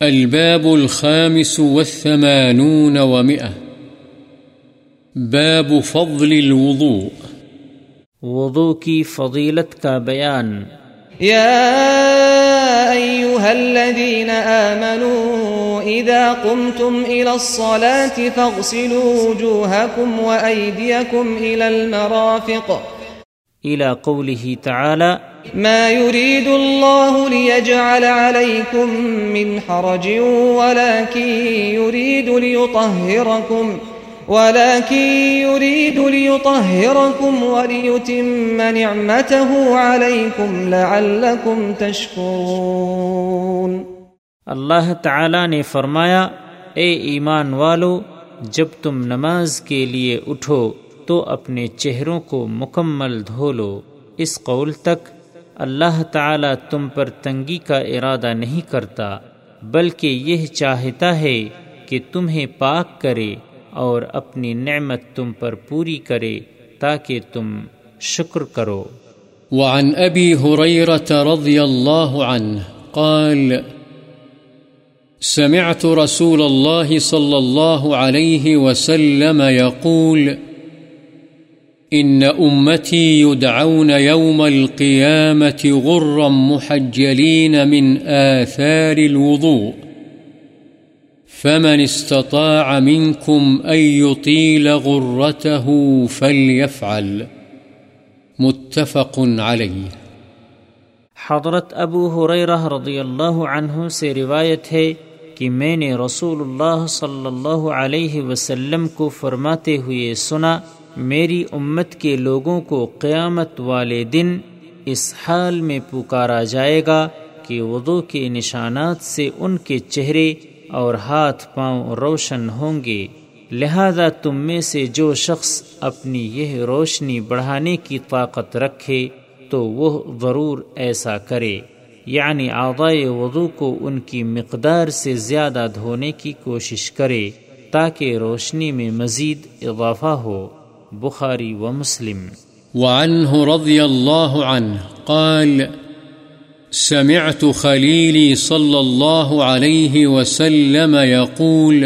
الباب الخامس والثمانون ومئة. باب فضل الوضوء. وضو کی فضیلت کا بیان۔ يا أيها الذين آمنوا إذا قمتم إلى الصلاة فاغسلوا وجوهكم وأيديكم إلى المرافق۔ إلى قوله تعالى ما يريد الله ليجعل عليكم من حرج ولكن يريد ليطهركم ولكن يريد ليطهركم وليتم نعمته عليكم لعلكم تشكرون۔ اللہ تعالی نے فرمایا اے ایمان والو جب تم نماز کے لیے اٹھو۔ تو اپنے چہروں کو مکمل دھو لو۔ اس قول تک اللہ تعالی تم پر تنگی کا ارادہ نہیں کرتا، بلکہ یہ چاہتا ہے کہ تمہیں پاک کرے اور اپنی نعمت تم پر پوری کرے تاکہ تم شکر کرو۔ وعن أبي هريرة رضي الله عنه قال، سمعت رسول الله صلى الله عليه وسلم يقول إن أمتي يدعون يوم القيامة غرا محجلين من آثار الوضوء فمن استطاع منكم أن يطيل غرته فليفعل متفق عليه حضرت ابو حریرہ رضی اللہ عنہ سے روایت ہے کہ میں نے رسول اللہ صلی اللہ علیہ وسلم کو فرماتے ہوئے سنا میری امت کے لوگوں کو قیامت والے دن اس حال میں پکارا جائے گا کہ وضو کے نشانات سے ان کے چہرے اور ہاتھ پاؤں روشن ہوں گے۔ لہذا تم میں سے جو شخص اپنی یہ روشنی بڑھانے کی طاقت رکھے تو وہ ضرور ایسا کرے۔ یعنی آغائے وضو کو ان کی مقدار سے زیادہ دھونے کی کوشش کرے تاکہ روشنی میں مزید اضافہ ہو۔ بخاری و مسلم۔ وعنه رضي الله عنه قال سمعت خليلي صلى الله عليه وسلم يقول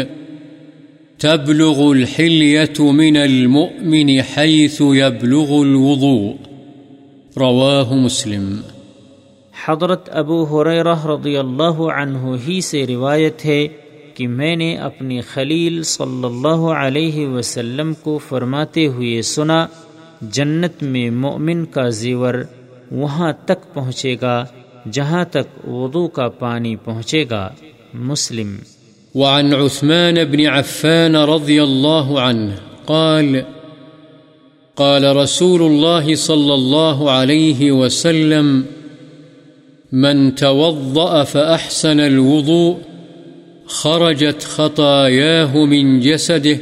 تبلغ الحلية من المؤمن حيث يبلغ الوضوء۔ رواه مسلم۔ حضرت ابو حریرہ رضی اللہ عنہ ہی سے روایت ہے کہ میں نے اپنی خلیل صلی اللہ علیہ وسلم کو فرماتے ہوئے سنا، جنت میں مومن کا زیور وہاں تک پہنچے گا، جہاں تک وضو کا پانی پہنچے گا۔ مسلم۔ وعن عثمان بن عفان رضي الله عنه قال قال رسول الله صلى الله عليه وسلم، من توضأ فأحسن الوضوء خرجت خطاياه من جسده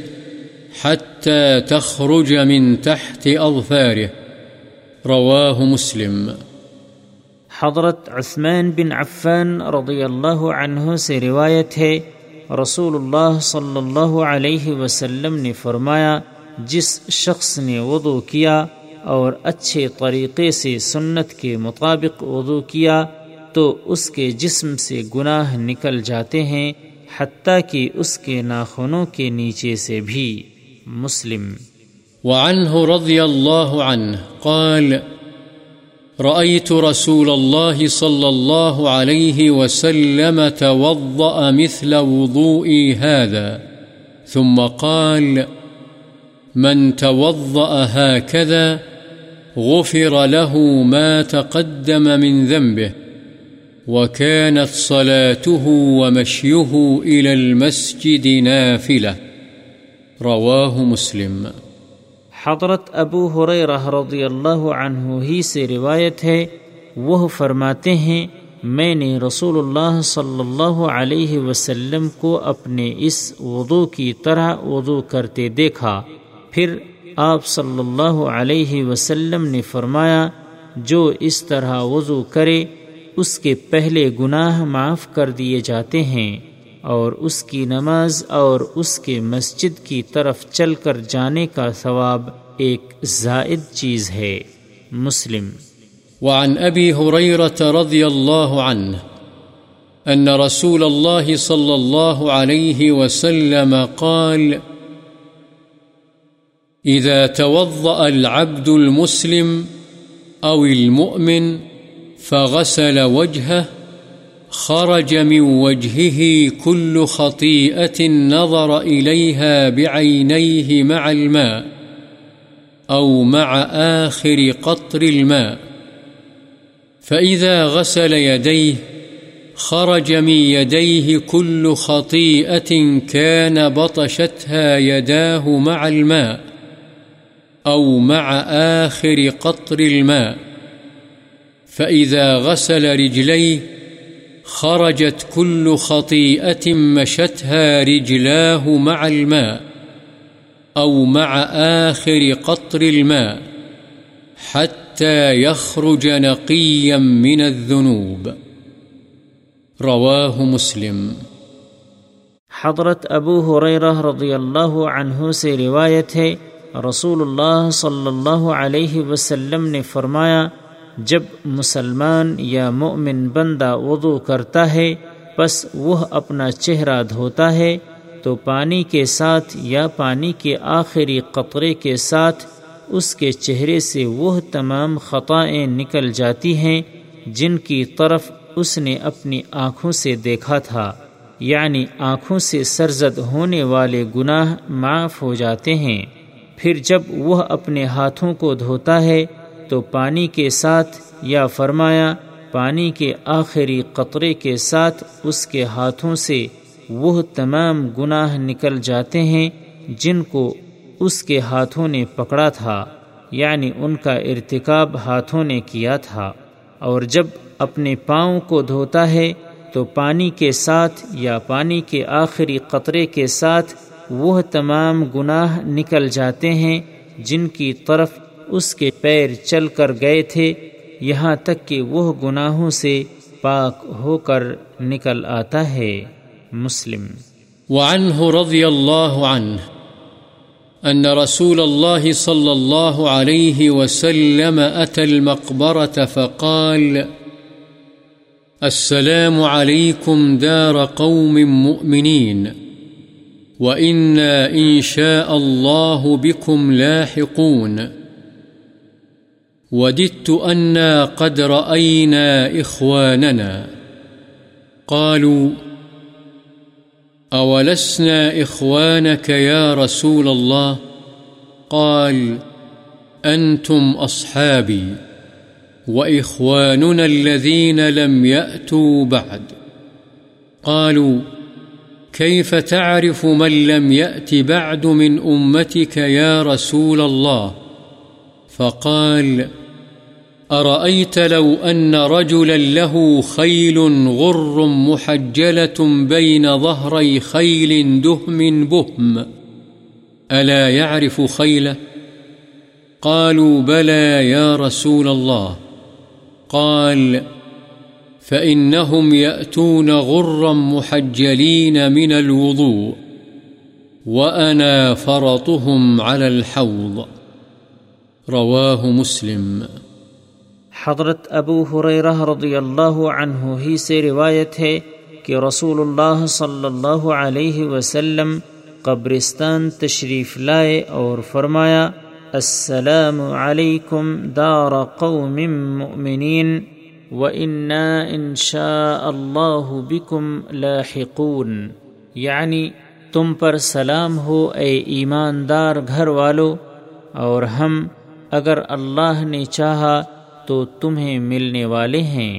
حتى تخرج من تحت أظفاره. رواه مسلم. حضرت عثمان بن عفان رضی اللہ عنہ سے روایت ہے، رسول اللہ صلی اللہ علیہ وسلم نے فرمایا، جس شخص نے وضو کیا اور اچھے طریقے سے سنت کے مطابق وضو کیا، تو اس کے جسم سے گناہ نکل جاتے ہیں۔ حتیٰ کہ اس کے ناخنوں کے نیچے سے بھی مسلم۔ وعنه رضي الله عنه قال رأيت رسول الله صلى الله عليه وسلم توضأ مثل وضوئي هذا، ثم قال، من توضأ هكذا غفر له ما تقدم من ذنبه وكانت صلاته ومشيه إلى المسجد نافلة. رواه مسلم. حضرت ابو حریرہ رضی اللہ عنہ ہی سے روایت ہے، وہ فرماتے ہیں، میں نے رسول اللہ صلی اللہ علیہ وسلم کو اپنے اس وضو کی طرح وضو کرتے دیکھا۔ پھر آپ صلی اللہ علیہ وسلم نے فرمایا، جو اس طرح وضو کرے اس کے پہلے گناہ معاف کر دیے جاتے ہیں اور اس کی نماز اور اس کے مسجد کی طرف چل کر جانے کا ثواب ایک زائد چیز ہے۔ مسلم۔ وعن أبي هريرة رضي الله عنه أن رسول الله صلى الله عليه وسلم قال إذا توضأ العبد المسلم أو المؤمن فغسل وجهه، خرج من وجهه كل خطيئة نظر إليها بعينيه مع الماء أو مع آخر قطر الماء. فإذا غسل يديه، خرج من يديه كل خطيئة كان بطشتها يداه مع الماء أو مع آخر قطر الماء. فإذا غسل رجليه خرجت كل خطيئة مشتها رجلاه مع الماء أو مع آخر قطر الماء حتى يخرج نقيا من الذنوب رواه مسلم حضرت ابو حریرہ رضی اللہ عنہ سے روایت ہے، رسول اللہ صلی اللہ علیہ وسلم نے فرمایا جب مسلمان یا مومن بندہ وضو کرتا ہے بس وہ اپنا چہرہ دھوتا ہے، تو پانی کے ساتھ یا پانی کے آخری قطرے کے ساتھ اس کے چہرے سے وہ تمام خطائیں نکل جاتی ہیں، جن کی طرف اس نے اپنی آنکھوں سے دیکھا تھا۔ یعنی آنکھوں سے سرزد ہونے والے گناہ معاف ہو جاتے ہیں۔ پھر جب وہ اپنے ہاتھوں کو دھوتا ہے تو پانی کے ساتھ یا فرمایا، پانی کے آخری قطرے کے ساتھ اس کے ہاتھوں سے وہ تمام گناہ نکل جاتے ہیں جن کو اس کے ہاتھوں نے پکڑا تھا یعنی ان کا ارتکاب ہاتھوں نے کیا تھا۔ اور جب اپنے پاؤں کو دھوتا ہے، تو پانی کے ساتھ یا پانی کے آخری قطرے کے ساتھ وہ تمام گناہ نکل جاتے ہیں جن کی طرف اس کے پیر چل کر گئے تھے، یہاں تک کہ وہ گناہوں سے پاک ہو کر نکل آتا ہے۔ مسلم۔ وعنه رضي الله عنه أن رسول الله صلى الله عليه وسلم أتى المقبرة فقال، السلام عليكم دار قوم مؤمنين وإنا إن شاء الله بكم لاحقون۔ وددت أنا قد رأينا إخواننا. قالوا، أولسنا إخوانك يا رسول الله؟ قال، أنتم أصحابي، وإخواننا الذين لم يأتوا بعد. قالوا، كيف تعرف من لم يأت بعد من أمتك يا رسول الله؟ فقال فقال أرأيت لو أن رجلا له خيل غر محجلة بين ظهري خيل دهم بهم. ألا يعرف خيله قالوا بلى يا رسول الله. قال، فإنهم يأتون غرا محجلين من الوضوء، وأنا فرطهم على الحوض. رواه مسلم. حضرت ابو حریرہ رضی اللہ عنہ ہی سے روایت ہے کہ رسول اللہ صلی اللہ علیہ وسلم قبرستان تشریف لائے اور فرمایا، السلام علیکم دار قوم مؤمنین وإنا إن شاء الله بكم لاحقون۔ یعنی تم پر سلام ہو اے ایماندار گھر والو، اور ہم، اگر اللہ نے چاہا تو تمہیں ملنے والے ہیں۔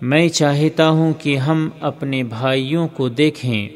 میں چاہتا ہوں کہ ہم اپنے بھائیوں کو دیکھیں۔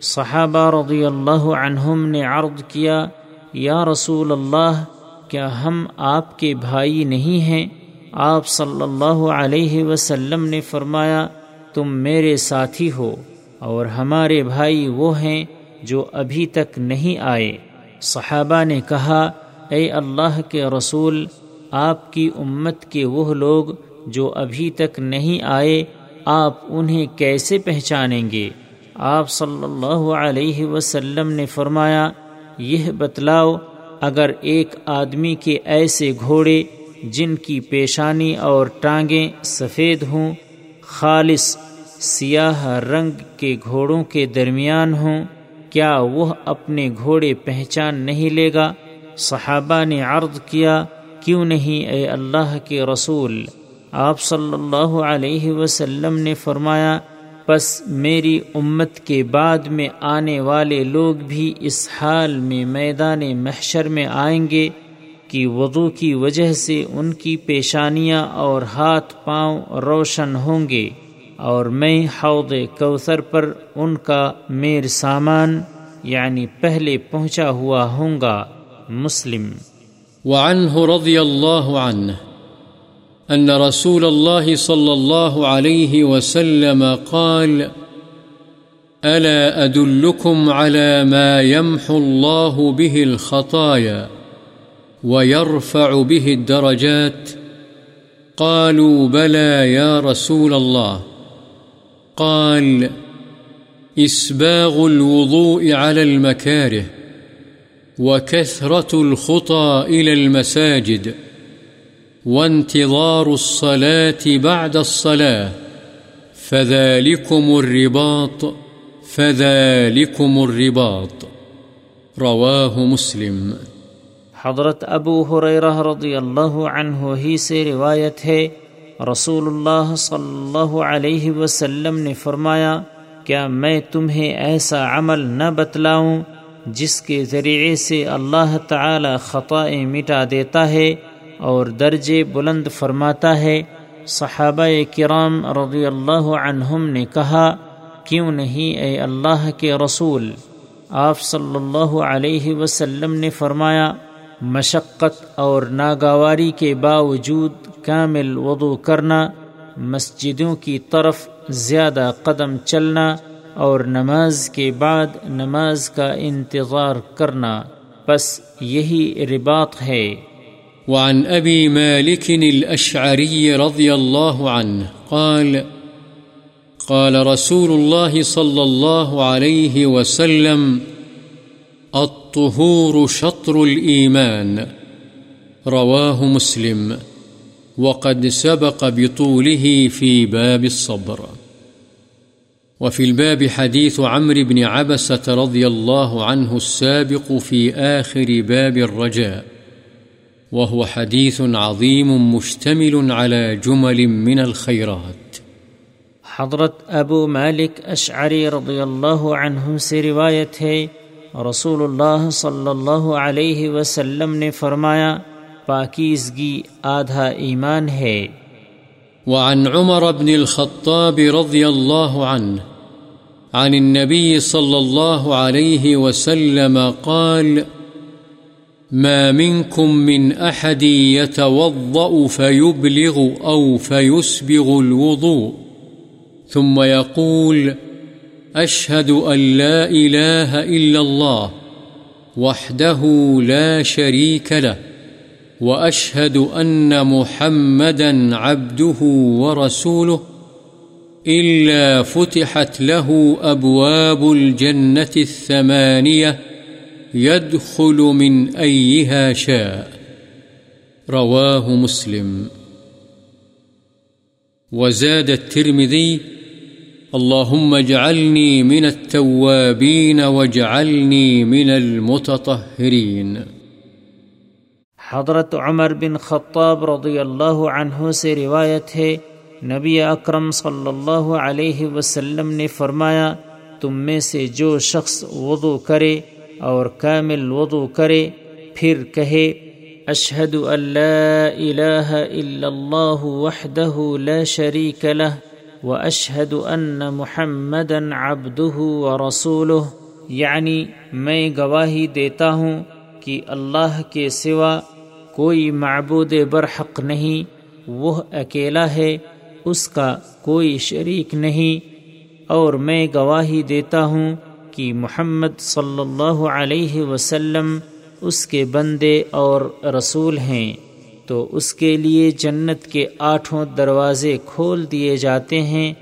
صحابہ رضی اللہ عنہم نے عرض کیا، یا رسول اللہ، کیا ہم آپ کے بھائی نہیں ہیں؟ آپ صلی اللہ علیہ وسلم نے فرمایا، تم میرے ساتھی ہو اور ہمارے بھائی وہ ہیں جو ابھی تک نہیں آئے۔ صحابہ نے کہا، اے اللہ کے رسول آپ کی امت کے وہ لوگ جو ابھی تک نہیں آئے، آپ انہیں کیسے پہچانیں گے؟ آپ صلی اللہ علیہ وسلم نے فرمایا، یہ بتلاؤ، اگر ایک آدمی کے ایسے گھوڑے جن کی پیشانی اور ٹانگیں سفید ہوں، خالص سیاہ رنگ کے گھوڑوں کے درمیان ہوں، کیا وہ اپنے گھوڑے پہچان نہیں لے گا؟ صحابہ نے عرض کیا کیوں نہیں اے اللہ کے رسول؟ آپ صلی اللہ علیہ وسلم نے فرمایا، پس میری امت کے بعد میں آنے والے لوگ بھی اس حال میں میدان محشر میں آئیں گے کہ وضو کی وجہ سے ان کی پیشانیاں اور ہاتھ پاؤں روشن ہوں گے اور میں حوض کوثر پر ان کا میر سامان یعنی پہلے پہنچا ہوا ہوں گا، مسلم۔ وعنه رضي الله عنه أن رسول الله صلى الله عليه وسلم قال، ألا أدلكم على ما يمحو الله به الخطايا ويرفع به الدرجات؟ قالوا، بلى يا رسول الله. قال، إسباغ الوضوء على المكاره. وكثرة الخطى إلى المساجد وانتظار الصلاة بعد الصلاة، فذلكم الرباط فذلكم الرباط، رواه مسلم. حضرت ابو حریرہ رضی اللہ عنہ ہی سے روایت ہے، رسول اللہ صلی اللہ علیہ وسلم نے فرمایا، کیا میں تمہیں ایسا عمل نہ بتلاؤں؟ جس کے ذریعے سے اللہ تعالی خطائیں مٹا دیتا ہے اور درجے بلند فرماتا ہے۔ صحابہ کرام رضی اللہ عنہم نے کہا، کیوں نہیں اے اللہ کے رسول؟ آپ صلی اللہ علیہ وسلم نے فرمایا، مشقت اور ناگواری کے باوجود کامل وضو کرنا، مسجدوں کی طرف زیادہ قدم چلنا اور نماز کے بعد نماز کا انتظار کرنا بس یہی رباط ہے۔ وعن أبي مالك الأشعري رضي الله عنه قال قال رسول الله صلى الله عليه وسلم الطهور شطر الإيمان رواه مسلم، وقد سبق بطوله في باب الصبر۔ وفي الباب حديث عمرو بن عبسة رضي الله عنه السابق في آخر باب الرجاء، وهو حديث عظيم مشتمل على جمل من الخيرات. حضرت ابو مالک اشعری رضی اللہ عنہ سے روایت ہے رسول اللہ صلی اللہ علیہ وسلم نے فرمایا، پاکیزگی آدھا ایمان ہے۔ وعن عمر بن الخطاب رضي الله عنه عن النبي صلى الله عليه وسلم قال، ما منكم من أحد يتوضأ فيبلغ أو فيسبغ الوضوء. ثم يقول، أشهد أن لا إله إلا الله وحده لا شريك له. وأشهد أن محمدا عبده ورسوله إلا فتحت له أبواب الجنة الثمانية يدخل من أيها شاء. رواه مسلم. وزاد الترمذي، اللهم اجعلني من التوابين واجعلني من المتطهرين. حضرت عمر بن خطاب رضی اللہ عنہ سے روایت ہے، نبی اکرم صلی اللہ علیہ وسلم نے فرمایا، تم میں سے جو شخص وضو کرے اور کامل وضو کرے، پھر کہے، اشہد اللہ الہ الا اللہ وحدہ لا شریک لہ، و اشہد ان محمد عبدہ و رسولہ۔ یعنی میں گواہی دیتا ہوں کہ اللہ کے سوا کوئی معبود برحق نہیں، وہ اکیلا ہے، اس کا کوئی شریک نہیں۔ اور میں گواہی دیتا ہوں کہ محمد صلی اللہ علیہ وسلم اس کے بندے اور رسول ہیں۔ تو اس کے لیے جنت کے آٹھوں دروازے کھول دیے جاتے ہیں،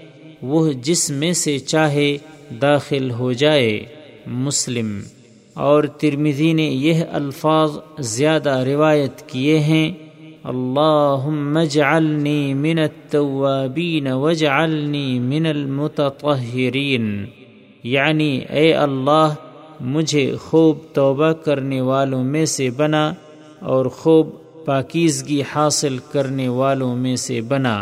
وہ جس میں سے چاہے داخل ہو جائے۔ مسلم اور ترمزی نے یہ الفاظ زیادہ روایت کیے ہیں اللهم اجعلني من التوابين واجعلني من المتطهرين یعنی اے اللہ، مجھے خوب توبہ کرنے والوں میں سے بنا اور خوب پاکیزگی حاصل کرنے والوں میں سے بنا۔